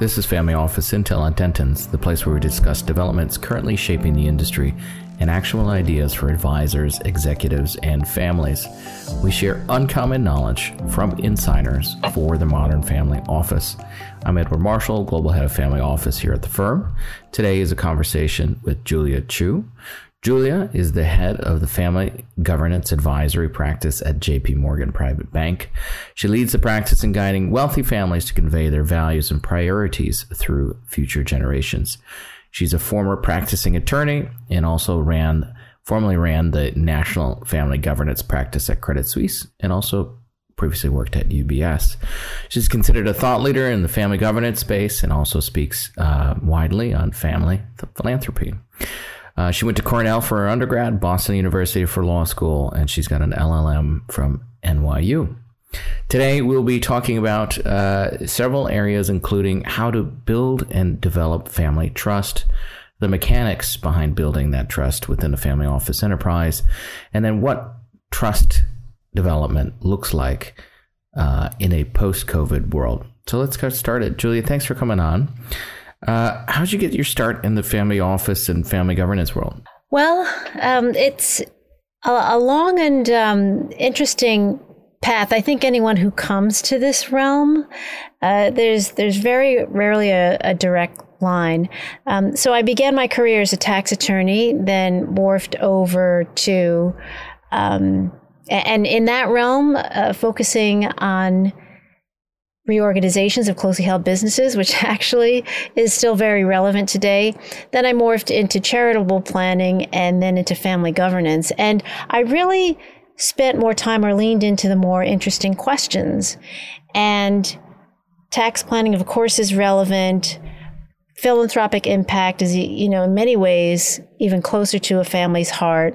This is Family Office Intel on Dentons, the place where we discuss developments currently shaping the industry and actual ideas for advisors, executives, and families. We share uncommon knowledge from insiders for the modern family office. I'm Edward Marshall, Global Head of Family Office here at the firm. Today is a conversation with Julia Chu. Julia is the head of the Family Governance Advisory Practice at JP Morgan Private Bank. She leads the practice in guiding wealthy families to convey their values and priorities through future generations. She's a former practicing attorney and also ran formerly ran the National Family Governance Practice at Credit Suisse and also previously worked at UBS. She's considered a thought leader in the family governance space and also speaks uh, widely on family philanthropy. Uh, she went to Cornell for her undergrad, Boston University for law school, and she's got an LLM from NYU. Today, we'll be talking about uh, several areas, including how to build and develop family trust, the mechanics behind building that trust within a family office enterprise, and then what trust development looks like uh, in a post COVID world. So let's get started. Julia, thanks for coming on. Uh, how'd you get your start in the family office and family governance world? Well, um, it's a, a, long and um, interesting path. I think anyone who comes to this realm, uh, there's there's very rarely a, a direct line. Um, so I began my career as a tax attorney, then morphed over to, um, and in that realm, uh, focusing on reorganizations of closely held businesses, which actually is still very relevant today. Then I morphed into charitable planning and then into family governance. And I really spent more time or leaned into the more interesting questions. And tax planning, of course, is relevant. Philanthropic impact is, you know, in many ways even closer to a family's heart.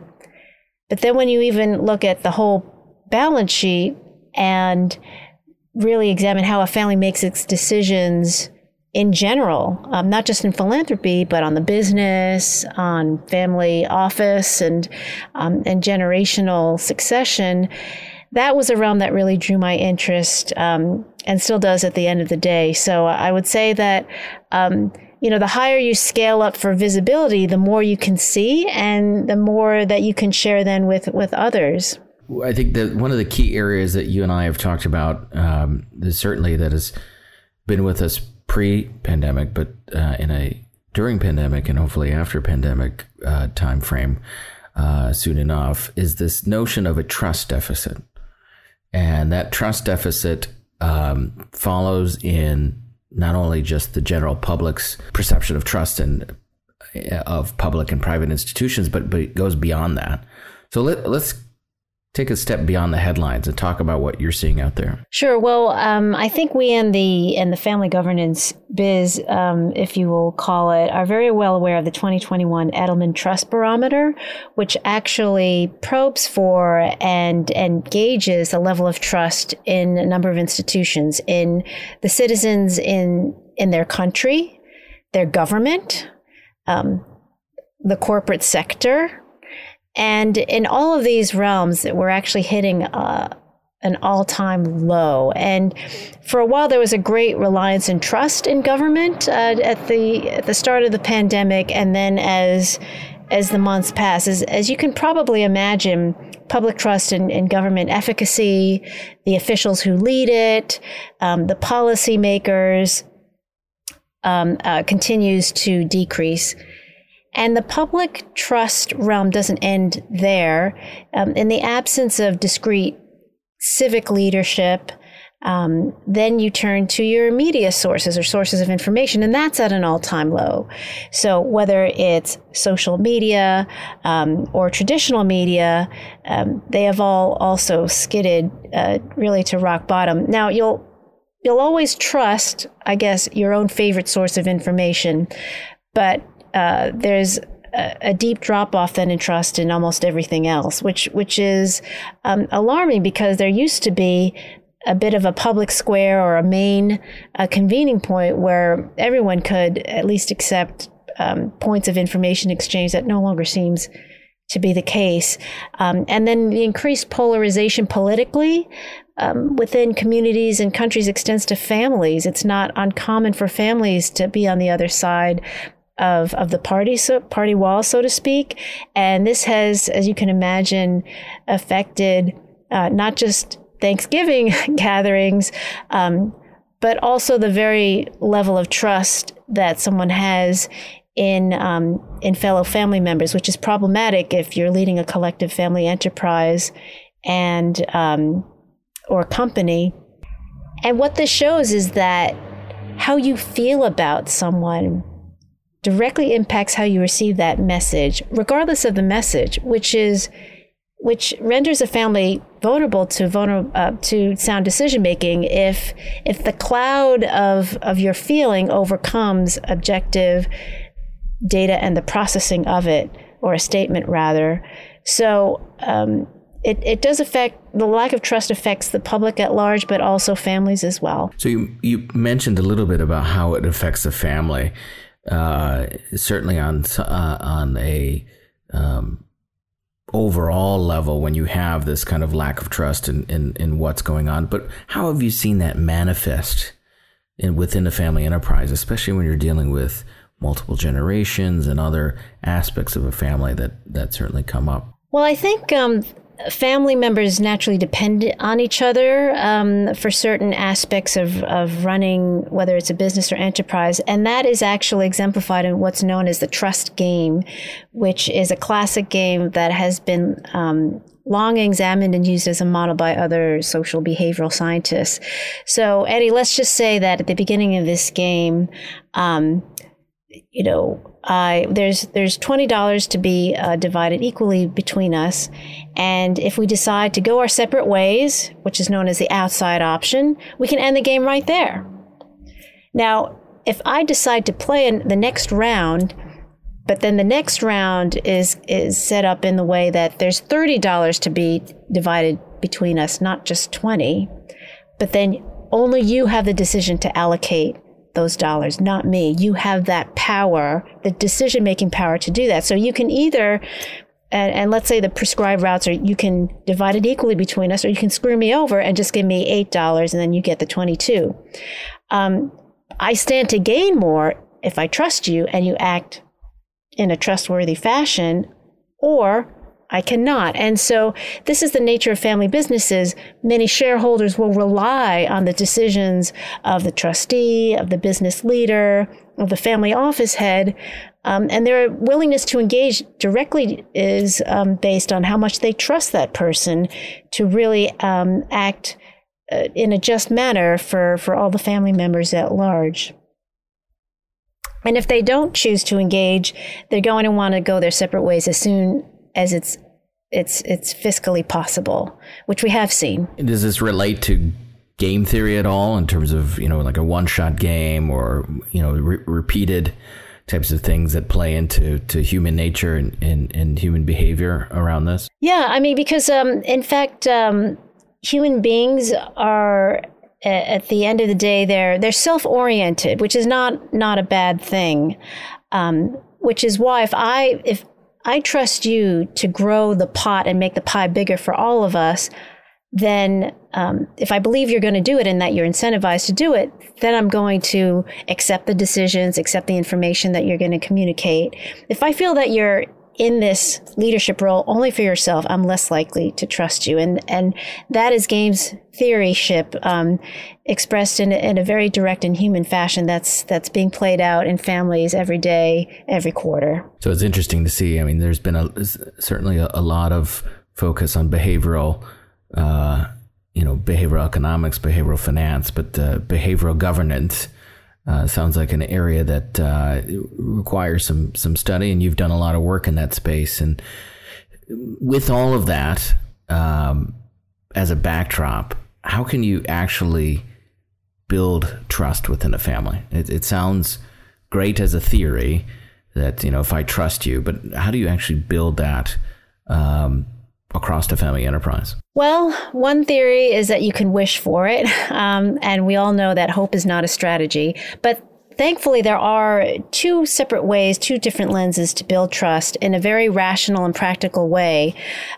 But then when you even look at the whole balance sheet and really examine how a family makes its decisions in general, um, not just in philanthropy, but on the business, on family office, and um, and generational succession. That was a realm that really drew my interest, um, and still does at the end of the day. So I would say that um, you know, the higher you scale up for visibility, the more you can see, and the more that you can share then with with others. I think that one of the key areas that you and I have talked about, um, certainly that has been with us pre-pandemic, but uh, in a during pandemic and hopefully after pandemic uh, time frame uh, soon enough, is this notion of a trust deficit, and that trust deficit um, follows in not only just the general public's perception of trust and uh, of public and private institutions, but but it goes beyond that. So let, let's take a step beyond the headlines and talk about what you're seeing out there. Sure. Well, um, I think we in the in the family governance biz, um, if you will call it, are very well aware of the 2021 Edelman Trust Barometer, which actually probes for and and gauges the level of trust in a number of institutions in the citizens in in their country, their government. Um, the corporate sector, and in all of these realms, we're actually hitting uh, an all time low. And for a while, there was a great reliance and trust in government uh, at the at the start of the pandemic, and then as as the months pass, as, as you can probably imagine, public trust in, in government efficacy, the officials who lead it, um, the policymakers, um, uh, continues to decrease. And the public trust realm doesn't end there. Um, in the absence of discrete civic leadership, um, then you turn to your media sources or sources of information, and that's at an all time low. So, whether it's social media um, or traditional media, um, they have all also skidded uh, really to rock bottom. Now, you'll you'll always trust, I guess, your own favorite source of information, but uh, there's a, a deep drop off then in trust in almost everything else, which which is um, alarming because there used to be a bit of a public square or a main uh, convening point where everyone could at least accept um, points of information exchange that no longer seems to be the case. Um, and then the increased polarization politically um, within communities and countries extends to families. It's not uncommon for families to be on the other side of of the party so, party wall, so to speak. And this has, as you can imagine, affected uh, not just Thanksgiving gatherings, um, but also the very level of trust that someone has in um, in fellow family members, which is problematic if you're leading a collective family enterprise and um, or company. And what this shows is that how you feel about someone directly impacts how you receive that message, regardless of the message, which is which renders a family vulnerable to vulnerable uh, to sound decision making if if the cloud of of your feeling overcomes objective data and the processing of it, or a statement rather. So um, it, it does affect the lack of trust affects the public at large, but also families as well. So you you mentioned a little bit about how it affects the family. Uh, certainly on uh, on a um, overall level when you have this kind of lack of trust in, in, in what's going on. But how have you seen that manifest in within a family enterprise, especially when you're dealing with multiple generations and other aspects of a family that that certainly come up. Well, I think um, family members naturally depend on each other um, for certain aspects of, of running, whether it's a business or enterprise. And that is actually exemplified in what's known as the trust game, which is a classic game that has been um, long examined and used as a model by other social behavioral scientists. So, Eddie, let's just say that at the beginning of this game, um, you know, uh, there's there's twenty dollars to be uh, divided equally between us, and if we decide to go our separate ways, which is known as the outside option, we can end the game right there. Now, if I decide to play in the next round, but then the next round is is set up in the way that there's thirty dollars to be divided between us, not just twenty, but then only you have the decision to allocate those dollars, not me. You have that power, the decision making power to do that. So you can either, and, and, let's say the prescribed routes are, you can divide it equally between us, or you can screw me over and just give me $8 and then you get the 22. Um, I stand to gain more if I trust you and you act in a trustworthy fashion, or I cannot. And so this is the nature of family businesses. Many shareholders will rely on the decisions of the trustee, of the business leader, of the family office head. Um, and their willingness to engage directly is um, based on how much they trust that person to really um, act uh, in a just manner for, for all the family members at large. And if they don't choose to engage, they're going to want to go their separate ways as soon as it's it's it's fiscally possible, which we have seen. Does this relate to game theory at all in terms of you know like a one shot game or you know re- repeated types of things that play into to human nature and, and, and human behavior around this? Yeah, I mean because um, in fact um, human beings are at the end of the day they're they're self oriented, which is not not a bad thing. Um, which is why if I if I trust you to grow the pot and make the pie bigger for all of us, then um, if I believe you're going to do it and that you're incentivized to do it, then I'm going to accept the decisions, accept the information that you're going to communicate. If I feel that you're in this leadership role only for yourself, I'm less likely to trust you. And and that is games theory ship um, expressed in in a very direct and human fashion. That's that's being played out in families every day, every quarter. So it's interesting to see. I mean, there's been a certainly a, a lot of focus on behavioral. Uh, you know, behavioral economics, behavioral finance, but uh, behavioral governance uh, sounds like an area that uh, requires some some study, and you've done a lot of work in that space. And with all of that um, as a backdrop, how can you actually build trust within a family? It, it sounds great as a theory that you know if I trust you, but how do you actually build that um, across the family enterprise? Well, one theory is that you can wish for it. Um, and we all know that hope is not a strategy. But thankfully, there are two separate ways, two different lenses to build trust in a very rational and practical way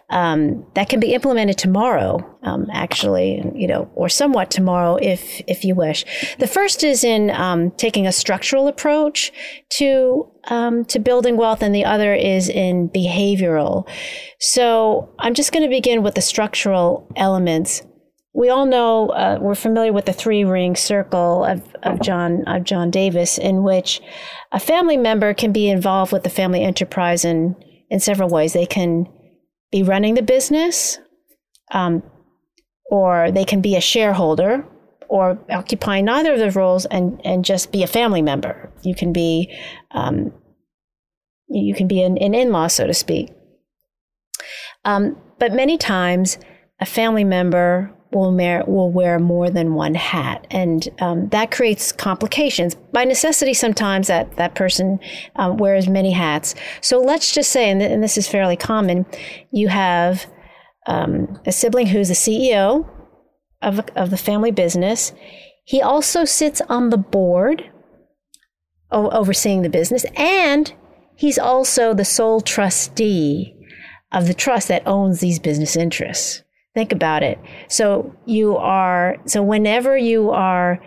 um, that can be implemented tomorrow, um, actually, you know, or somewhat tomorrow if if you wish. The first is in um, taking a structural approach to um, to building wealth, and the other is in behavioral. So I'm just going to begin with the structural elements we all know uh, we're familiar with the three ring circle of, of John of John Davis, in which a family member can be involved with the family enterprise in in several ways. They can be running the business, um, or they can be a shareholder, or occupying neither of those roles and and just be a family member. You can be um, you can be an, an in law, so to speak. Um, but many times, a family member will, wear, will wear more than one hat. And um, that creates complications. By necessity, sometimes that, that person um, wears many hats. So let's just say, and, th- and this is fairly common, you have um, a sibling who's the CEO of, of the family business. He also sits on the board o- overseeing the business, and he's also the sole trustee of the trust that owns these business interests. Think about it. So you are, so whenever you are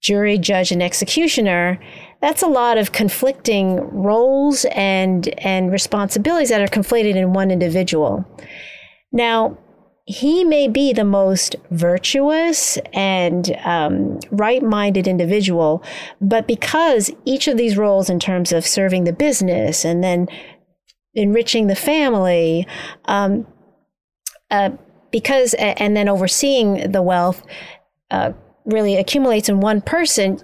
jury, judge, and executioner, that's a lot of conflicting roles and, and responsibilities that are conflated in one individual. Now, he may be the most virtuous and um, right minded individual, but because each of these roles, in terms of serving the business and then enriching the family, um, uh, because and then overseeing the wealth uh, really accumulates in one person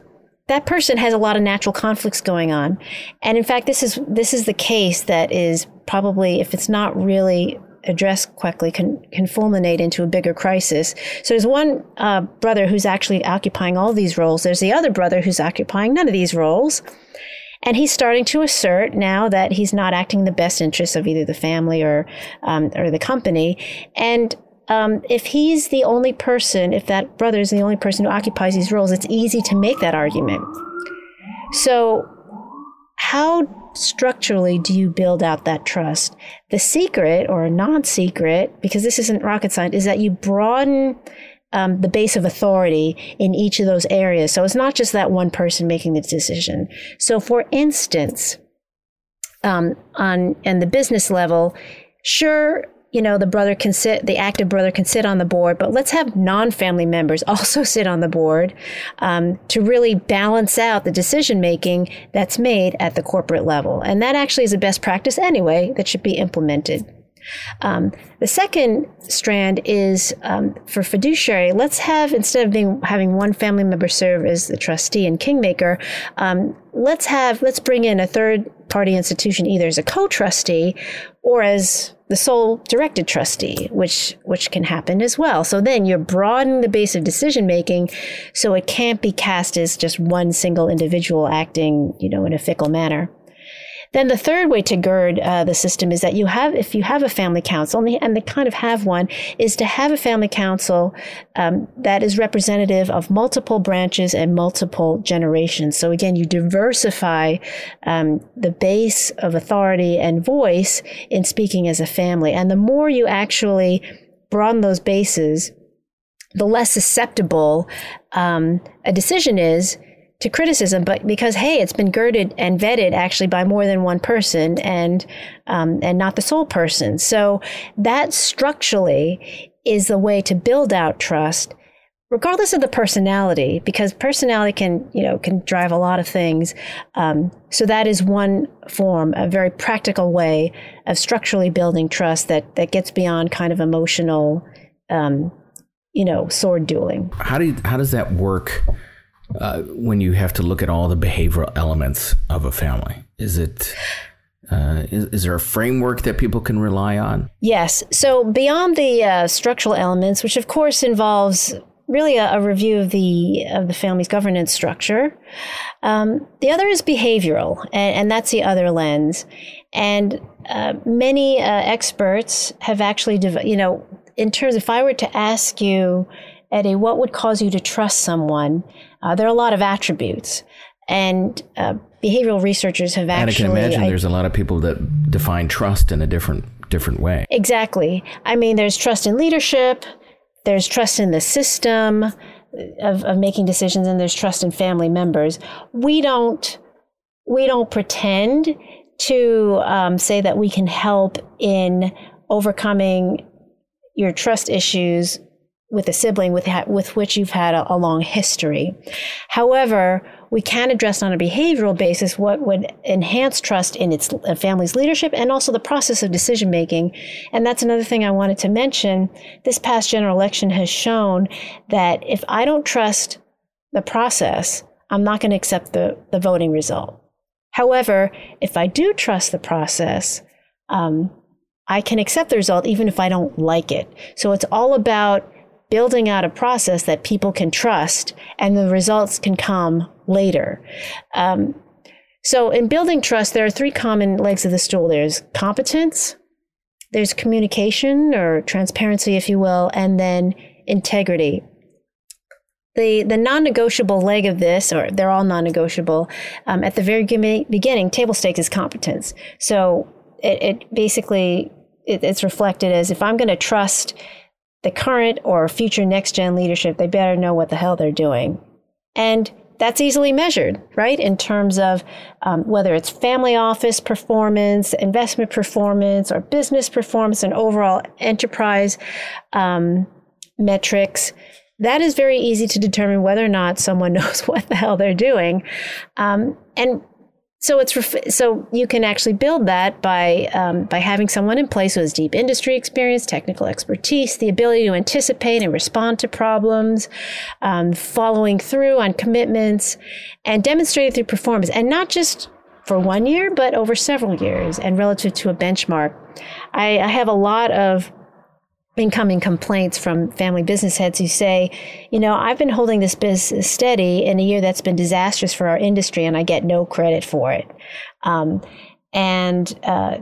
that person has a lot of natural conflicts going on. And in fact this is this is the case that is probably if it's not really addressed quickly can, can fulminate into a bigger crisis. So there's one uh, brother who's actually occupying all these roles. There's the other brother who's occupying none of these roles. And he's starting to assert now that he's not acting in the best interests of either the family or um, or the company. And um, if he's the only person, if that brother is the only person who occupies these roles, it's easy to make that argument. So, how structurally do you build out that trust? The secret or a non secret, because this isn't rocket science, is that you broaden um, the base of authority in each of those areas. So, it's not just that one person making the decision. So, for instance, um, on and the business level, sure you know, the brother can sit, the active brother can sit on the board, but let's have non family members also sit on the board um, to really balance out the decision making that's made at the corporate level. And that actually is a best practice anyway that should be implemented. Um, the second strand is um, for fiduciary. Let's have instead of being having one family member serve as the trustee and kingmaker, um, let's have let's bring in a third party institution either as a co-trustee or as the sole directed trustee, which which can happen as well. So then you're broadening the base of decision making, so it can't be cast as just one single individual acting, you know, in a fickle manner. Then the third way to gird uh, the system is that you have, if you have a family council, and they, and they kind of have one, is to have a family council um, that is representative of multiple branches and multiple generations. So again, you diversify um, the base of authority and voice in speaking as a family. And the more you actually broaden those bases, the less susceptible um, a decision is to criticism, but because hey, it's been girded and vetted actually by more than one person and um, and not the sole person. So that structurally is the way to build out trust, regardless of the personality, because personality can you know can drive a lot of things. Um, so that is one form, a very practical way of structurally building trust that that gets beyond kind of emotional, um, you know, sword dueling. How do you, how does that work? Uh, when you have to look at all the behavioral elements of a family? Is it uh, is, is, there a framework that people can rely on? Yes. So beyond the uh, structural elements, which of course involves really a, a, review of the of the family's governance structure, um, the other is behavioral, and, and, that's the other lens. And uh, many uh, experts have actually, dev- you know, in terms, if I were to ask you, Eddie, what would cause you to trust someone? Uh, there are a lot of attributes. And uh, behavioral researchers have actually. And I can imagine I, there's a lot of people that define trust in a different different way. Exactly. I mean, there's trust in leadership. There's trust in the system of, of making decisions, and there's trust in family members. We don't we don't pretend to um, say that we can help in overcoming your trust issues with a sibling with with which you've had a, a, long history. However, we can address on a behavioral basis what would enhance trust in its family's leadership and also the process of decision making. And that's another thing I wanted to mention. This past general election has shown that if I don't trust the process, I'm not going to accept the, the voting result. However, if I do trust the process, um, I can accept the result even if I don't like it. So it's all about building out a process that people can trust and the results can come later. Um, so, in building trust, there are three common legs of the stool there's competence, there's communication or transparency, if you will, and then integrity. The, the non-negotiable leg of this, or they're all non-negotiable, um, at the very beginning, table stakes is competence. So it, it basically it, it's reflected as if I'm going to trust the current or future next gen leadership, they better know what the hell they're doing. And that's easily measured, right? In terms of um, whether it's family office performance, investment performance, or business performance, and overall enterprise um, metrics. That is very easy to determine whether or not someone knows what the hell they're doing. Um, and so it's so you can actually build that by um, by having someone in place who has deep industry experience, technical expertise, the ability to anticipate and respond to problems, um, following through on commitments, and demonstrated through performance, and not just for one year, but over several years and relative to a benchmark. I, I have a lot of incoming complaints from family business heads who say, you know, I've been holding this business steady in a year that's been disastrous for our industry and I get no credit for it. Um, and uh,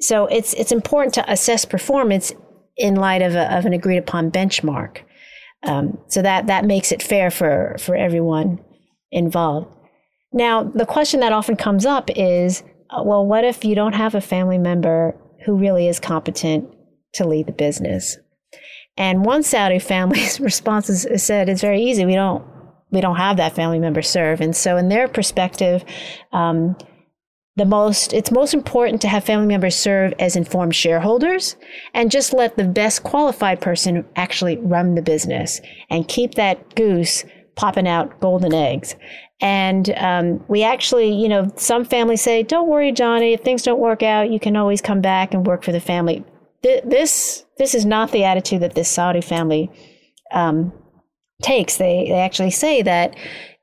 so it's it's important to assess performance in light of, a, of an agreed upon benchmark. Um, so that that makes it fair for for everyone involved. Now, the question that often comes up is, uh, well, what if you don't have a family member who really is competent to lead the business. And one Saudi family's response is, said, "It's very easy. We don't we don't have that family member serve." And so, in their perspective, um, the most it's most important to have family members serve as informed shareholders and just let the best qualified person actually run the business and keep that goose popping out golden eggs. And um, we actually, you know, some families say, "Don't worry, Johnny. If things don't work out, you can always come back and work for the family." This this is not the attitude that this Saudi family um, takes. They they actually say that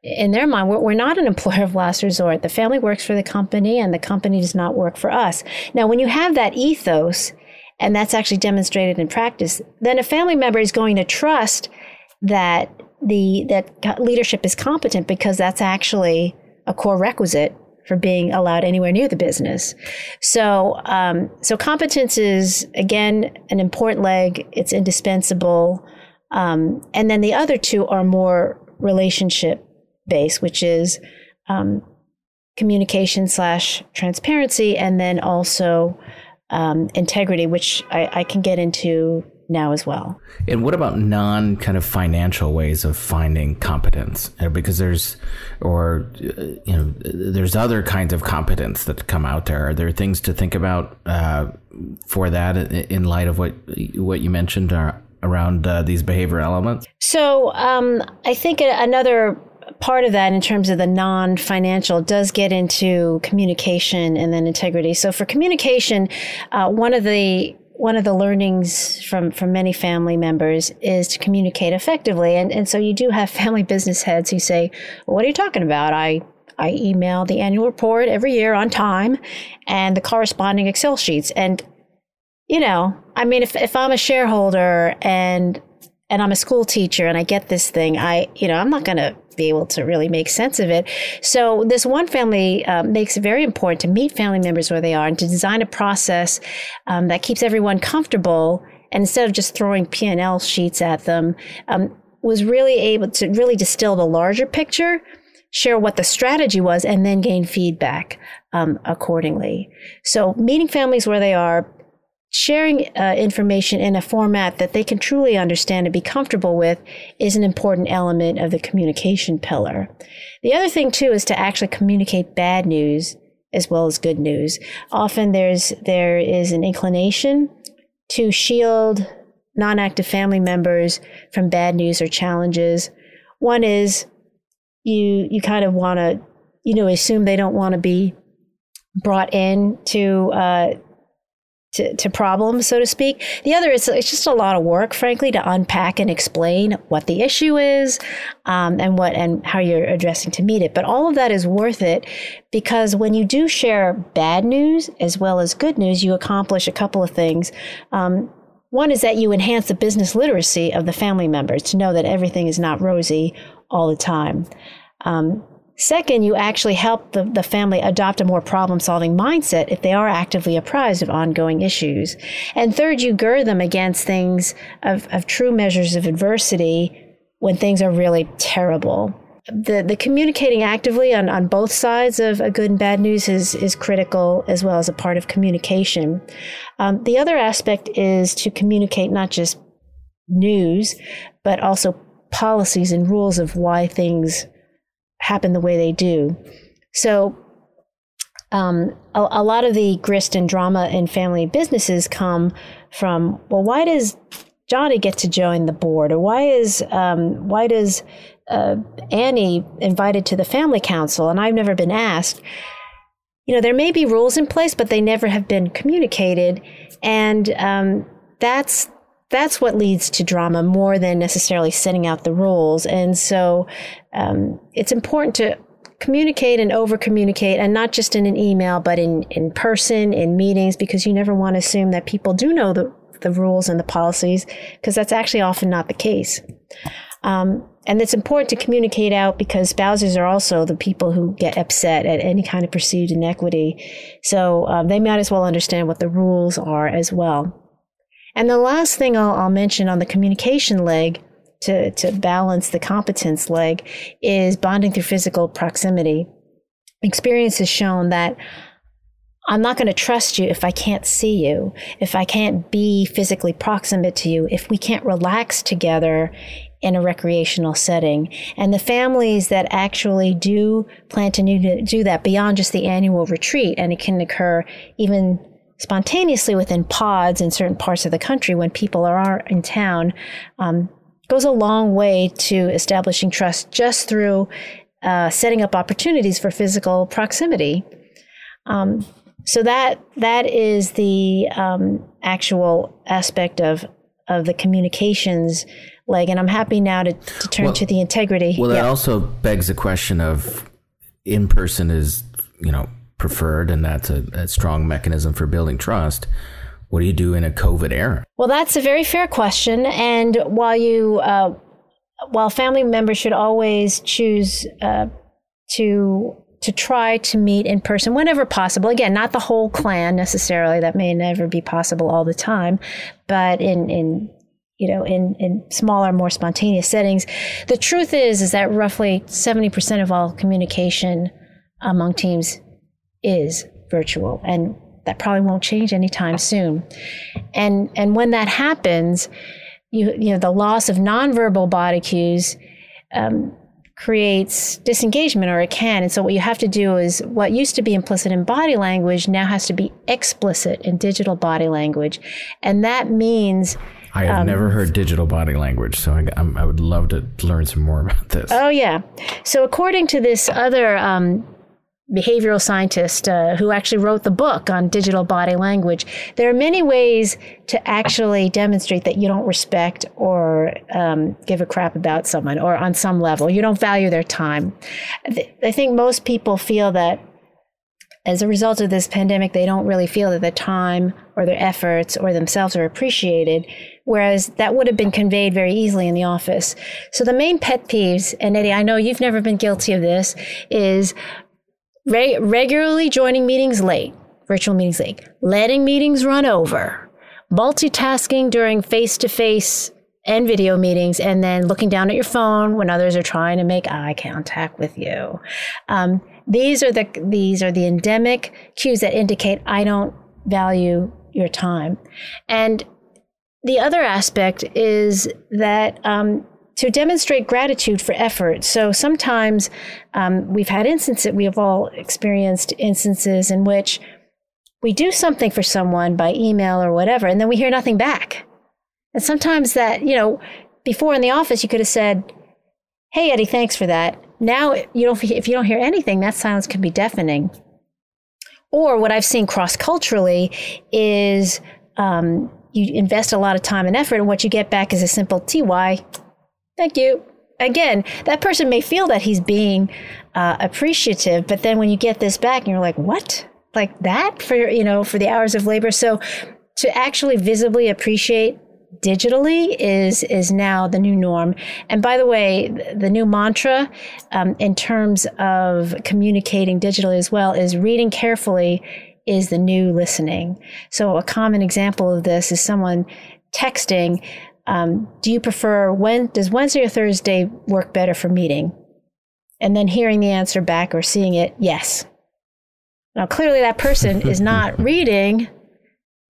in their mind, we're, we're, not an employer of last resort. The family works for the company, and the company does not work for us. Now, when you have that ethos, and that's actually demonstrated in practice, then a family member is going to trust that the that leadership is competent because that's actually a core requisite for being allowed anywhere near the business. So, um, so competence is again an important leg. It's indispensable. Um, and then the other two are more relationship based, which is um, communication slash transparency, and then also um, integrity, which I, I can get into now as well. And what about non kind of financial ways of finding competence? Uh, because there's, or, uh, you know, there's other kinds of competence that come out there. Are there things to think about uh, for that in light of what what you mentioned uh, around uh, these behavior elements? So um, I think another part of that in terms of the non-financial does get into communication and then integrity so for communication uh, one of the one of the learnings from, from many family members is to communicate effectively. And, and so you do have family business heads who say, well, What are you talking about? I, I email the annual report every year on time and the corresponding Excel sheets. And, you know, I mean, if, if I'm a shareholder and and I'm a school teacher and I get this thing, I, you know, I'm not going to be able to really make sense of it. So this one family uh, makes it very important to meet family members where they are and to design a process um, that keeps everyone comfortable. And instead of just throwing P and L sheets at them, um, was really able to really distill the larger picture share what the strategy was, and then gain feedback um, accordingly. So, meeting families where they are, sharing uh, information in a format that they can truly understand and be comfortable with is an important element of the communication pillar. The other thing, too, is to actually communicate bad news as well as good news. Often there's there is an inclination to shield non-active family members from bad news or challenges. One is you you kind of want to you know assume they don't want to be brought in to uh, to, to problems, so to speak. The other is it's just a lot of work, frankly, to unpack and explain what the issue is um, and what and how you're addressing to meet it. But all of that is worth it because when you do share bad news as well as good news, you accomplish a couple of things. Um, one is that you enhance the business literacy of the family members to know that everything is not rosy all the time. Um, second, you actually help the, the family adopt a more problem solving mindset if they are actively apprised of ongoing issues. And third, you gird them against things of, of true measures of adversity when things are really terrible the, the communicating actively on, on both sides of a good and bad news is, is critical as well as a part of communication. Um, the other aspect is to communicate not just news, but also policies and rules of why things happen the way they do. So, um, a, a lot of the grist and drama in family businesses come from well, why does Johnny get to join the board, or why is um, why does uh, Annie invited to the family council, and I've never been asked. You know, there may be rules in place, but they never have been communicated, and um, that's that's what leads to drama more than necessarily setting out the rules. And so, um, it's important to communicate and over communicate, and not just in an email, but in in person, in meetings, because you never want to assume that people do know the the rules and the policies, because that's actually often not the case. Um, and it's important to communicate out because spouses are also the people who get upset at any kind of perceived inequity. So um, they might as well understand what the rules are as well. And the last thing I'll, I'll mention on the communication leg to, to balance the competence leg is bonding through physical proximity. Experience has shown that I'm not going to trust you if I can't see you, if I can't be physically proximate to you, if we can't relax together in a recreational setting. And the families that actually do plan to do that beyond just the annual retreat, and it can occur even spontaneously within pods in certain parts of the country when people are in town, um, goes a long way to establishing trust just through uh, setting up opportunities for physical proximity. Um, so that that is the um, actual aspect of of the communications leg. And I'm happy now to, to turn well, to the integrity. Well, that also begs the question of in person is, you know, preferred, and that's a, a strong mechanism for building trust. What do you do in a COVID era? Well, that's a very fair question. And while you, uh, while family members should always choose uh, to to try to meet in person whenever possible. Again, not the whole clan necessarily. That may never be possible all the time, but in in you know, in, in smaller, more spontaneous settings. The truth is, is that roughly 70% of all communication among teams is virtual. And that probably won't change anytime soon. And, and when that happens, you, you know, the loss of nonverbal body cues, um, creates disengagement or it can. And so what you have to do is what used to be implicit in body language now has to be explicit in digital body language. And that means I have um, never heard digital body language, so I, I, would love to learn some more about this. Oh, yeah. So, according to this other um, behavioral scientist uh, who actually wrote the book on digital body language, there are many ways to actually demonstrate that you don't respect or um, give a crap about someone, or on some level, you don't value their time. I think most people feel that as a result of this pandemic, they don't really feel that their time or their efforts or themselves are appreciated whereas that would have been conveyed very easily in the office. So the main pet peeves, and Eddie, I know you've never been guilty of this, is re- regularly joining meetings late, virtual meetings late, letting meetings run over, multitasking during face to face and video meetings, and then looking down at your phone when others are trying to make eye contact with you. Um, these are the these are the endemic cues that indicate I don't value your time, and the other aspect is that um, to demonstrate gratitude for effort. So sometimes um, we've had instances, we have all experienced instances in which we do something for someone by email or whatever, and then we hear nothing back. And sometimes that, you know, before in the office, you could have said, Hey, Eddie, thanks for that. Now, you don't, if you don't hear anything, that silence can be deafening. Or what I've seen cross culturally is um, you invest a lot of time and effort, and what you get back is a simple TY, thank you. Again, that person may feel that he's being uh, appreciative, but then when you get this back, and you're like, what? Like that for you know for the hours of labor. So to actually visibly appreciate digitally is is now the new norm. And by the way, the new mantra um, in terms of communicating digitally as well is reading carefully is the new listening. So a common example of this is someone texting. Um, do you prefer when does Wednesday or Thursday work better for meeting? And then hearing the answer back or seeing it, yes. Now clearly that person is not reading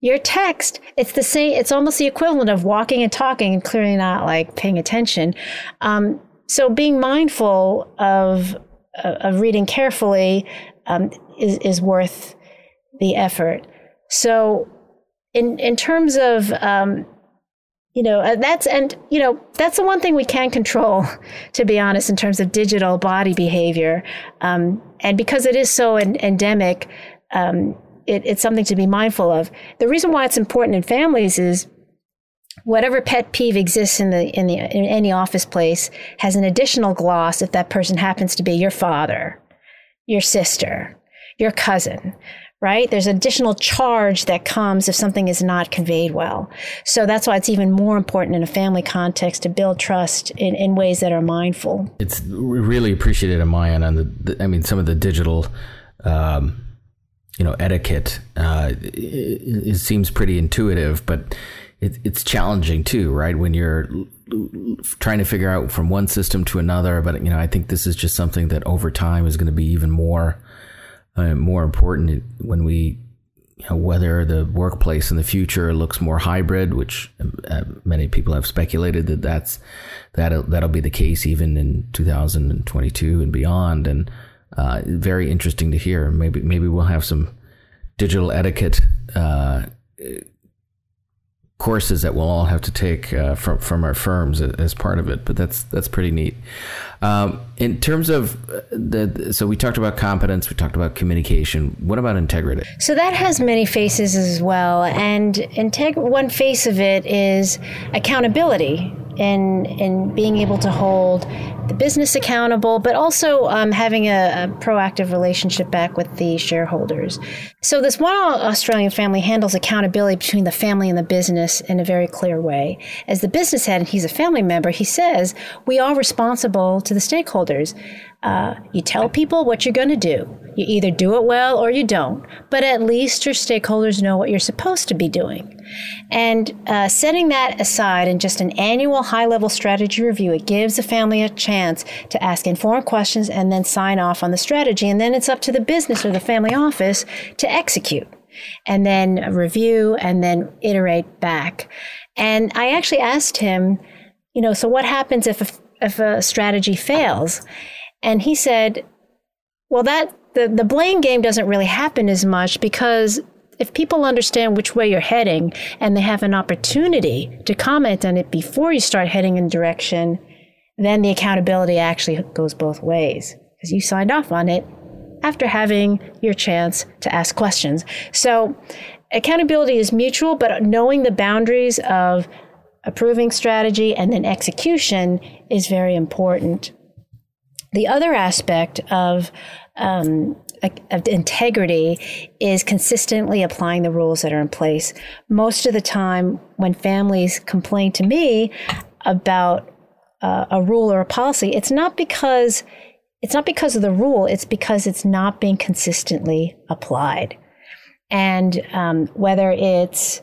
your text. It's the same. It's almost the equivalent of walking and talking and clearly not like paying attention. Um, so being mindful of uh, of reading carefully um, is is worth the effort. So, in in terms of um, you know uh, that's and you know that's the one thing we can control, to be honest, in terms of digital body behavior, um, and because it is so en- endemic. Um, it, it's something to be mindful of. The reason why it's important in families is whatever pet peeve exists in the in the in any office place has an additional gloss if that person happens to be your father, your sister, your cousin, right? There's additional charge that comes if something is not conveyed well. So that's why it's even more important in a family context to build trust in, in ways that are mindful. It's really appreciated on my end. On the I mean, some of the digital, um, you know, etiquette. Uh, it, it, seems pretty intuitive, but it, it's challenging too, right? When you're trying to figure out from one system to another. But you know, I think this is just something that over time is going to be even more uh, more important when we you know, whether the workplace in the future looks more hybrid, which uh, many people have speculated that that's that'll that'll be the case even in 2022 and beyond. And uh, very interesting to hear. Maybe maybe we'll have some digital etiquette uh, courses that we'll all have to take uh, from from our firms as part of it. But that's that's pretty neat. Um, in terms of uh, the, so we talked about competence, we talked about communication. What about integrity? So that has many faces as well, and integ- one face of it is accountability in in being able to hold the business accountable, but also um, having a, a, proactive relationship back with the shareholders. So this one Australian family handles accountability between the family and the business in a very clear way. As the business head, and he's a family member, he says we are responsible to the stakeholders. Uh, you tell people what you're going to do. You either do it well or you don't, but at least your stakeholders know what you're supposed to be doing. And uh, setting that aside in just an annual high level strategy review, it gives the family a chance to ask informed questions and then sign off on the strategy. And then it's up to the business or the family office to execute and then review and then iterate back. And I actually asked him, you know, so what happens if a, if a strategy fails? And he said, well, that the, the blame game doesn't really happen as much because if people understand which way you're heading and they have an opportunity to comment on it before you start heading in direction, then the accountability actually goes both ways because you signed off on it after having your chance to ask questions. So accountability is mutual, but knowing the boundaries of approving strategy and then execution is very important. The other aspect of um, of integrity is consistently applying the rules that are in place. Most of the time, when families complain to me about uh, a rule or a policy, it's not because it's not because of the rule. It's because it's not being consistently applied, and um, whether it's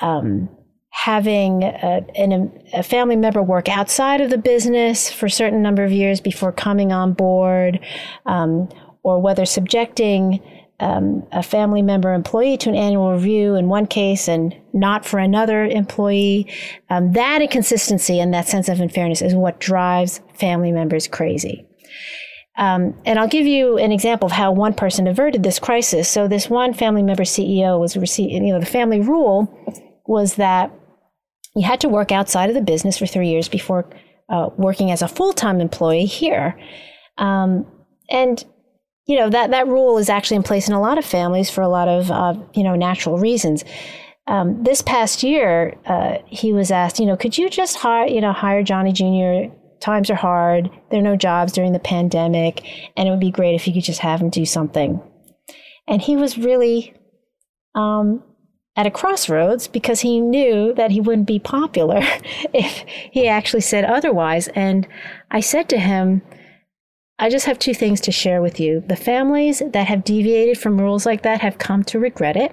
um, having a, an, a, family member work outside of the business for a certain number of years before coming on board, um, or whether subjecting um, a family member employee to an annual review in one case and not for another employee. Um, that inconsistency and that sense of unfairness is what drives family members crazy. Um, and I'll give you an example of how one person averted this crisis. So this one family member CEO was receiving, you know, the family rule was that you had to work outside of the business for three years before uh, working as a full-time employee here. Um, and you know that that rule is actually in place in a lot of families for a lot of uh, you know natural reasons. Um, this past year, uh, he was asked, you know, could you just hire, you know, hire Johnny Jr times are hard. There are no jobs during the pandemic, and it would be great if you could just have him do something. And he was really um, at a crossroads because he knew that he wouldn't be popular if he actually said otherwise. And I said to him, I just have two things to share with you. The families that have deviated from rules like that have come to regret it.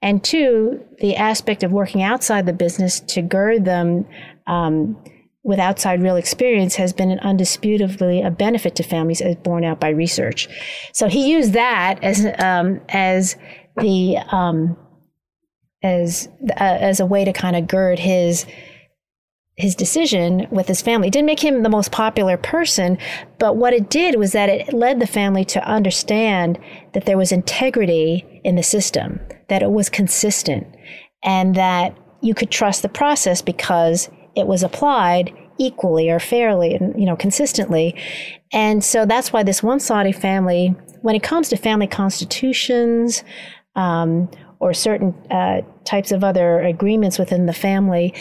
And two, the aspect of working outside the business to gird them um, with outside real experience has been an undisputably a benefit to families as borne out by research. So he used that as um, as the um, as uh, as a way to kind of gird his his decision with his family. It didn't make him the most popular person, but what it did was that it led the family to understand that there was integrity in the system, that it was consistent, and that you could trust the process because it was applied equally or fairly and you know consistently and so that's why this one saudi family when it comes to family constitutions um, or certain uh, types of other agreements within the family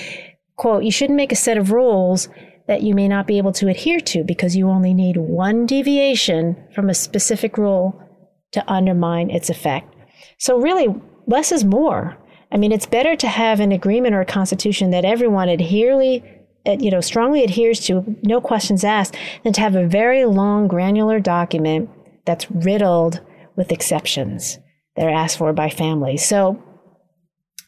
quote you shouldn't make a set of rules that you may not be able to adhere to because you only need one deviation from a specific rule to undermine its effect. So really less is more. I mean, it's better to have an agreement or a constitution that everyone adherely, uh, you know, strongly adheres to, no questions asked, than to have a very long, granular document that's riddled with exceptions that are asked for by families. So,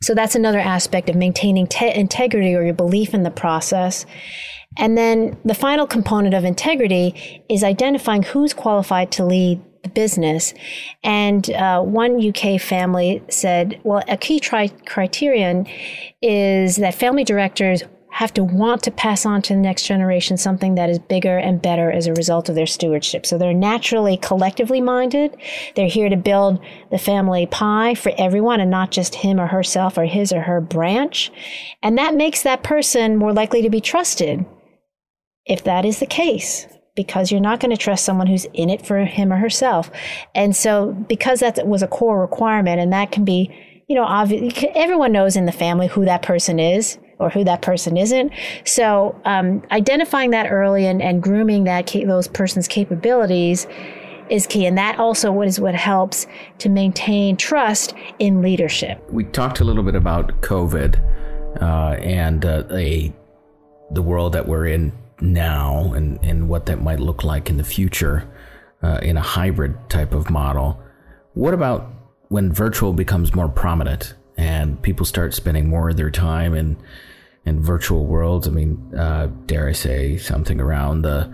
so that's another aspect of maintaining te- integrity or your belief in the process. And then the final component of integrity is identifying who's qualified to lead the business. And uh, one UK family said, well, a key tri- criterion is that family directors have to want to pass on to the next generation something that is bigger and better as a result of their stewardship. So they're naturally collectively minded. They're here to build the family pie for everyone and not just him or herself or his or her branch. And that makes that person more likely to be trusted if that is the case because you're not going to trust someone who's in it for him or herself. And so, because that was a core requirement, and that can be, you know, obvious, everyone knows in the family who that person is or who that person isn't. So, um, identifying that early and, and grooming that those person's capabilities is key, and that also what is what helps to maintain trust in leadership. We talked a little bit about COVID uh, and uh, a the world that we're in now and, and what that might look like in the future uh, in a hybrid type of model. What about when virtual becomes more prominent and people start spending more of their time in in virtual worlds? I mean, uh, dare I say something around the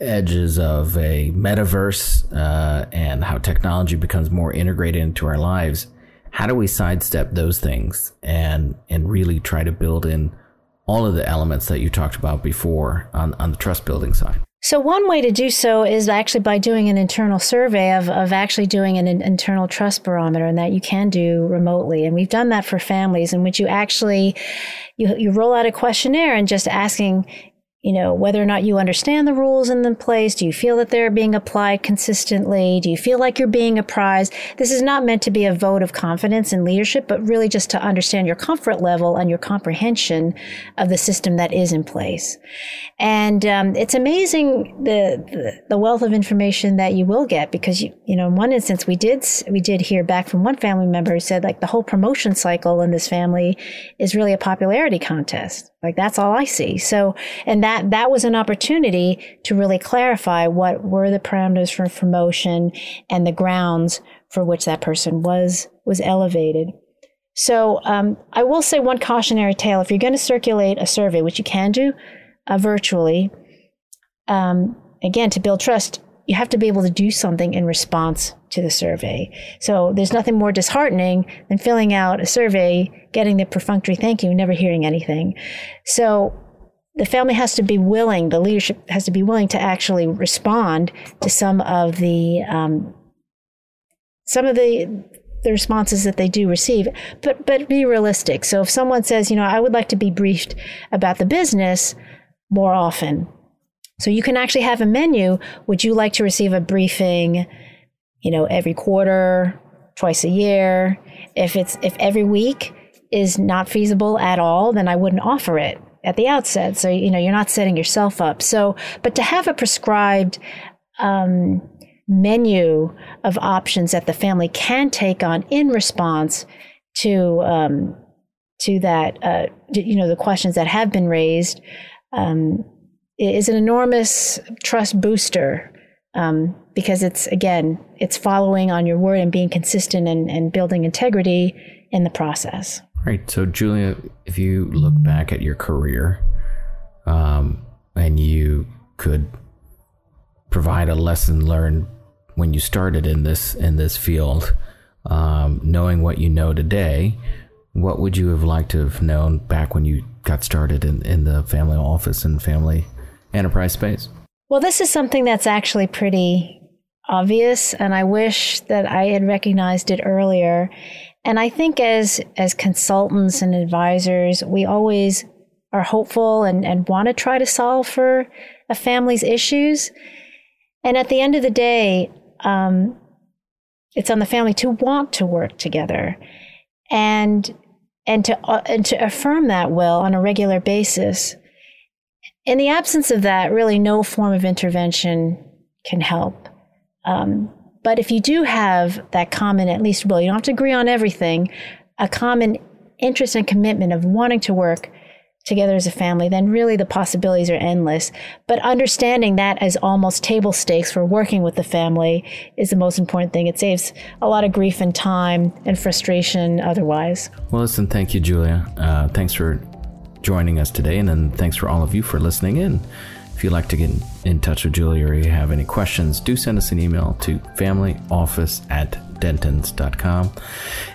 edges of a metaverse uh, and how technology becomes more integrated into our lives. How do we sidestep those things and and really try to build in all of the elements that you talked about before on, on the trust building side? So, one way to do so is actually by doing an internal survey of, of actually doing an, an internal trust barometer, and that you can do remotely. And we've done that for families in which you actually you, you roll out a questionnaire and just asking you know, whether or not you understand the rules in the place. Do you feel that they're being applied consistently? Do you feel like you're being apprised? This is not meant to be a vote of confidence in leadership, but really just to understand your comfort level and your comprehension of the system that is in place. And um, it's amazing the, the, the wealth of information that you will get because you you know in one instance we did we did hear back from one family member who said like the whole promotion cycle in this family is really a popularity contest like that's all I see. So, and that, that was an opportunity to really clarify what were the parameters for promotion and the grounds for which that person was, was elevated. So um, I will say one cautionary tale: if you're going to circulate a survey, which you can do uh, virtually, um, again to build trust, you have to be able to do something in response to the survey. So there's nothing more disheartening than filling out a survey, getting the perfunctory thank you, never hearing anything. So the family has to be willing, the leadership has to be willing to actually respond to some of the um, some of the the responses that they do receive, but but be realistic. So if someone says, you know, I would like to be briefed about the business more often, so you can actually have a menu. Would you like to receive a briefing, you know, every quarter, twice a year? If it's if every week is not feasible at all, then I wouldn't offer it at the outset. So, you know, you're not setting yourself up. So, but to have a prescribed um, menu of options that the family can take on in response to um, to that, uh, you know, the questions that have been raised um, is an enormous trust booster. Um, because it's again, it's following on your word and being consistent and, and building integrity in the process. Right. So, Julia, if you look back at your career um, and you could provide a lesson learned when you started in this in this field, um, knowing what you know today, what would you have liked to have known back when you got started in, in the family office and family enterprise space? Well, this is something that's actually pretty obvious, and I wish that I had recognized it earlier. And I think as as consultants and advisors, we always are hopeful and, and want to try to solve for a family's issues. And at the end of the day, um, it's on the family to want to work together and and to uh, and to affirm that will on a regular basis. In the absence of that, really no form of intervention can help. Um, but if you do have that common, at least will, you don't have to agree on everything, a common interest and commitment of wanting to work together as a family, then really the possibilities are endless. But understanding that as almost table stakes for working with the family is the most important thing. It saves a lot of grief and time and frustration otherwise. Well, listen, thank you, Julia. Uh, thanks for joining us today, and then thanks for all of you for listening in. If you'd like to get in touch with Julia or you have any questions, do send us an email to familyoffice at dentons.com.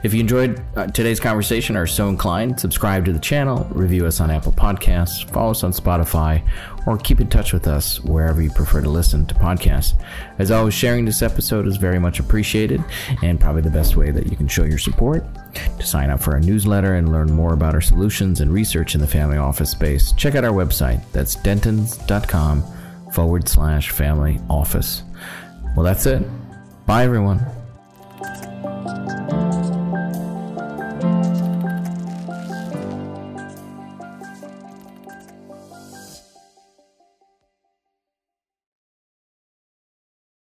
If you enjoyed uh, today's conversation or so inclined, subscribe to the channel, review us on Apple Podcasts, follow us on Spotify, or keep in touch with us wherever you prefer to listen to podcasts. As always, sharing this episode is very much appreciated and probably the best way that you can show your support. To sign up for our newsletter and learn more about our solutions and research in the family office space, check out our website. That's dentons.com forward slash family office. Well, that's it. Bye, everyone.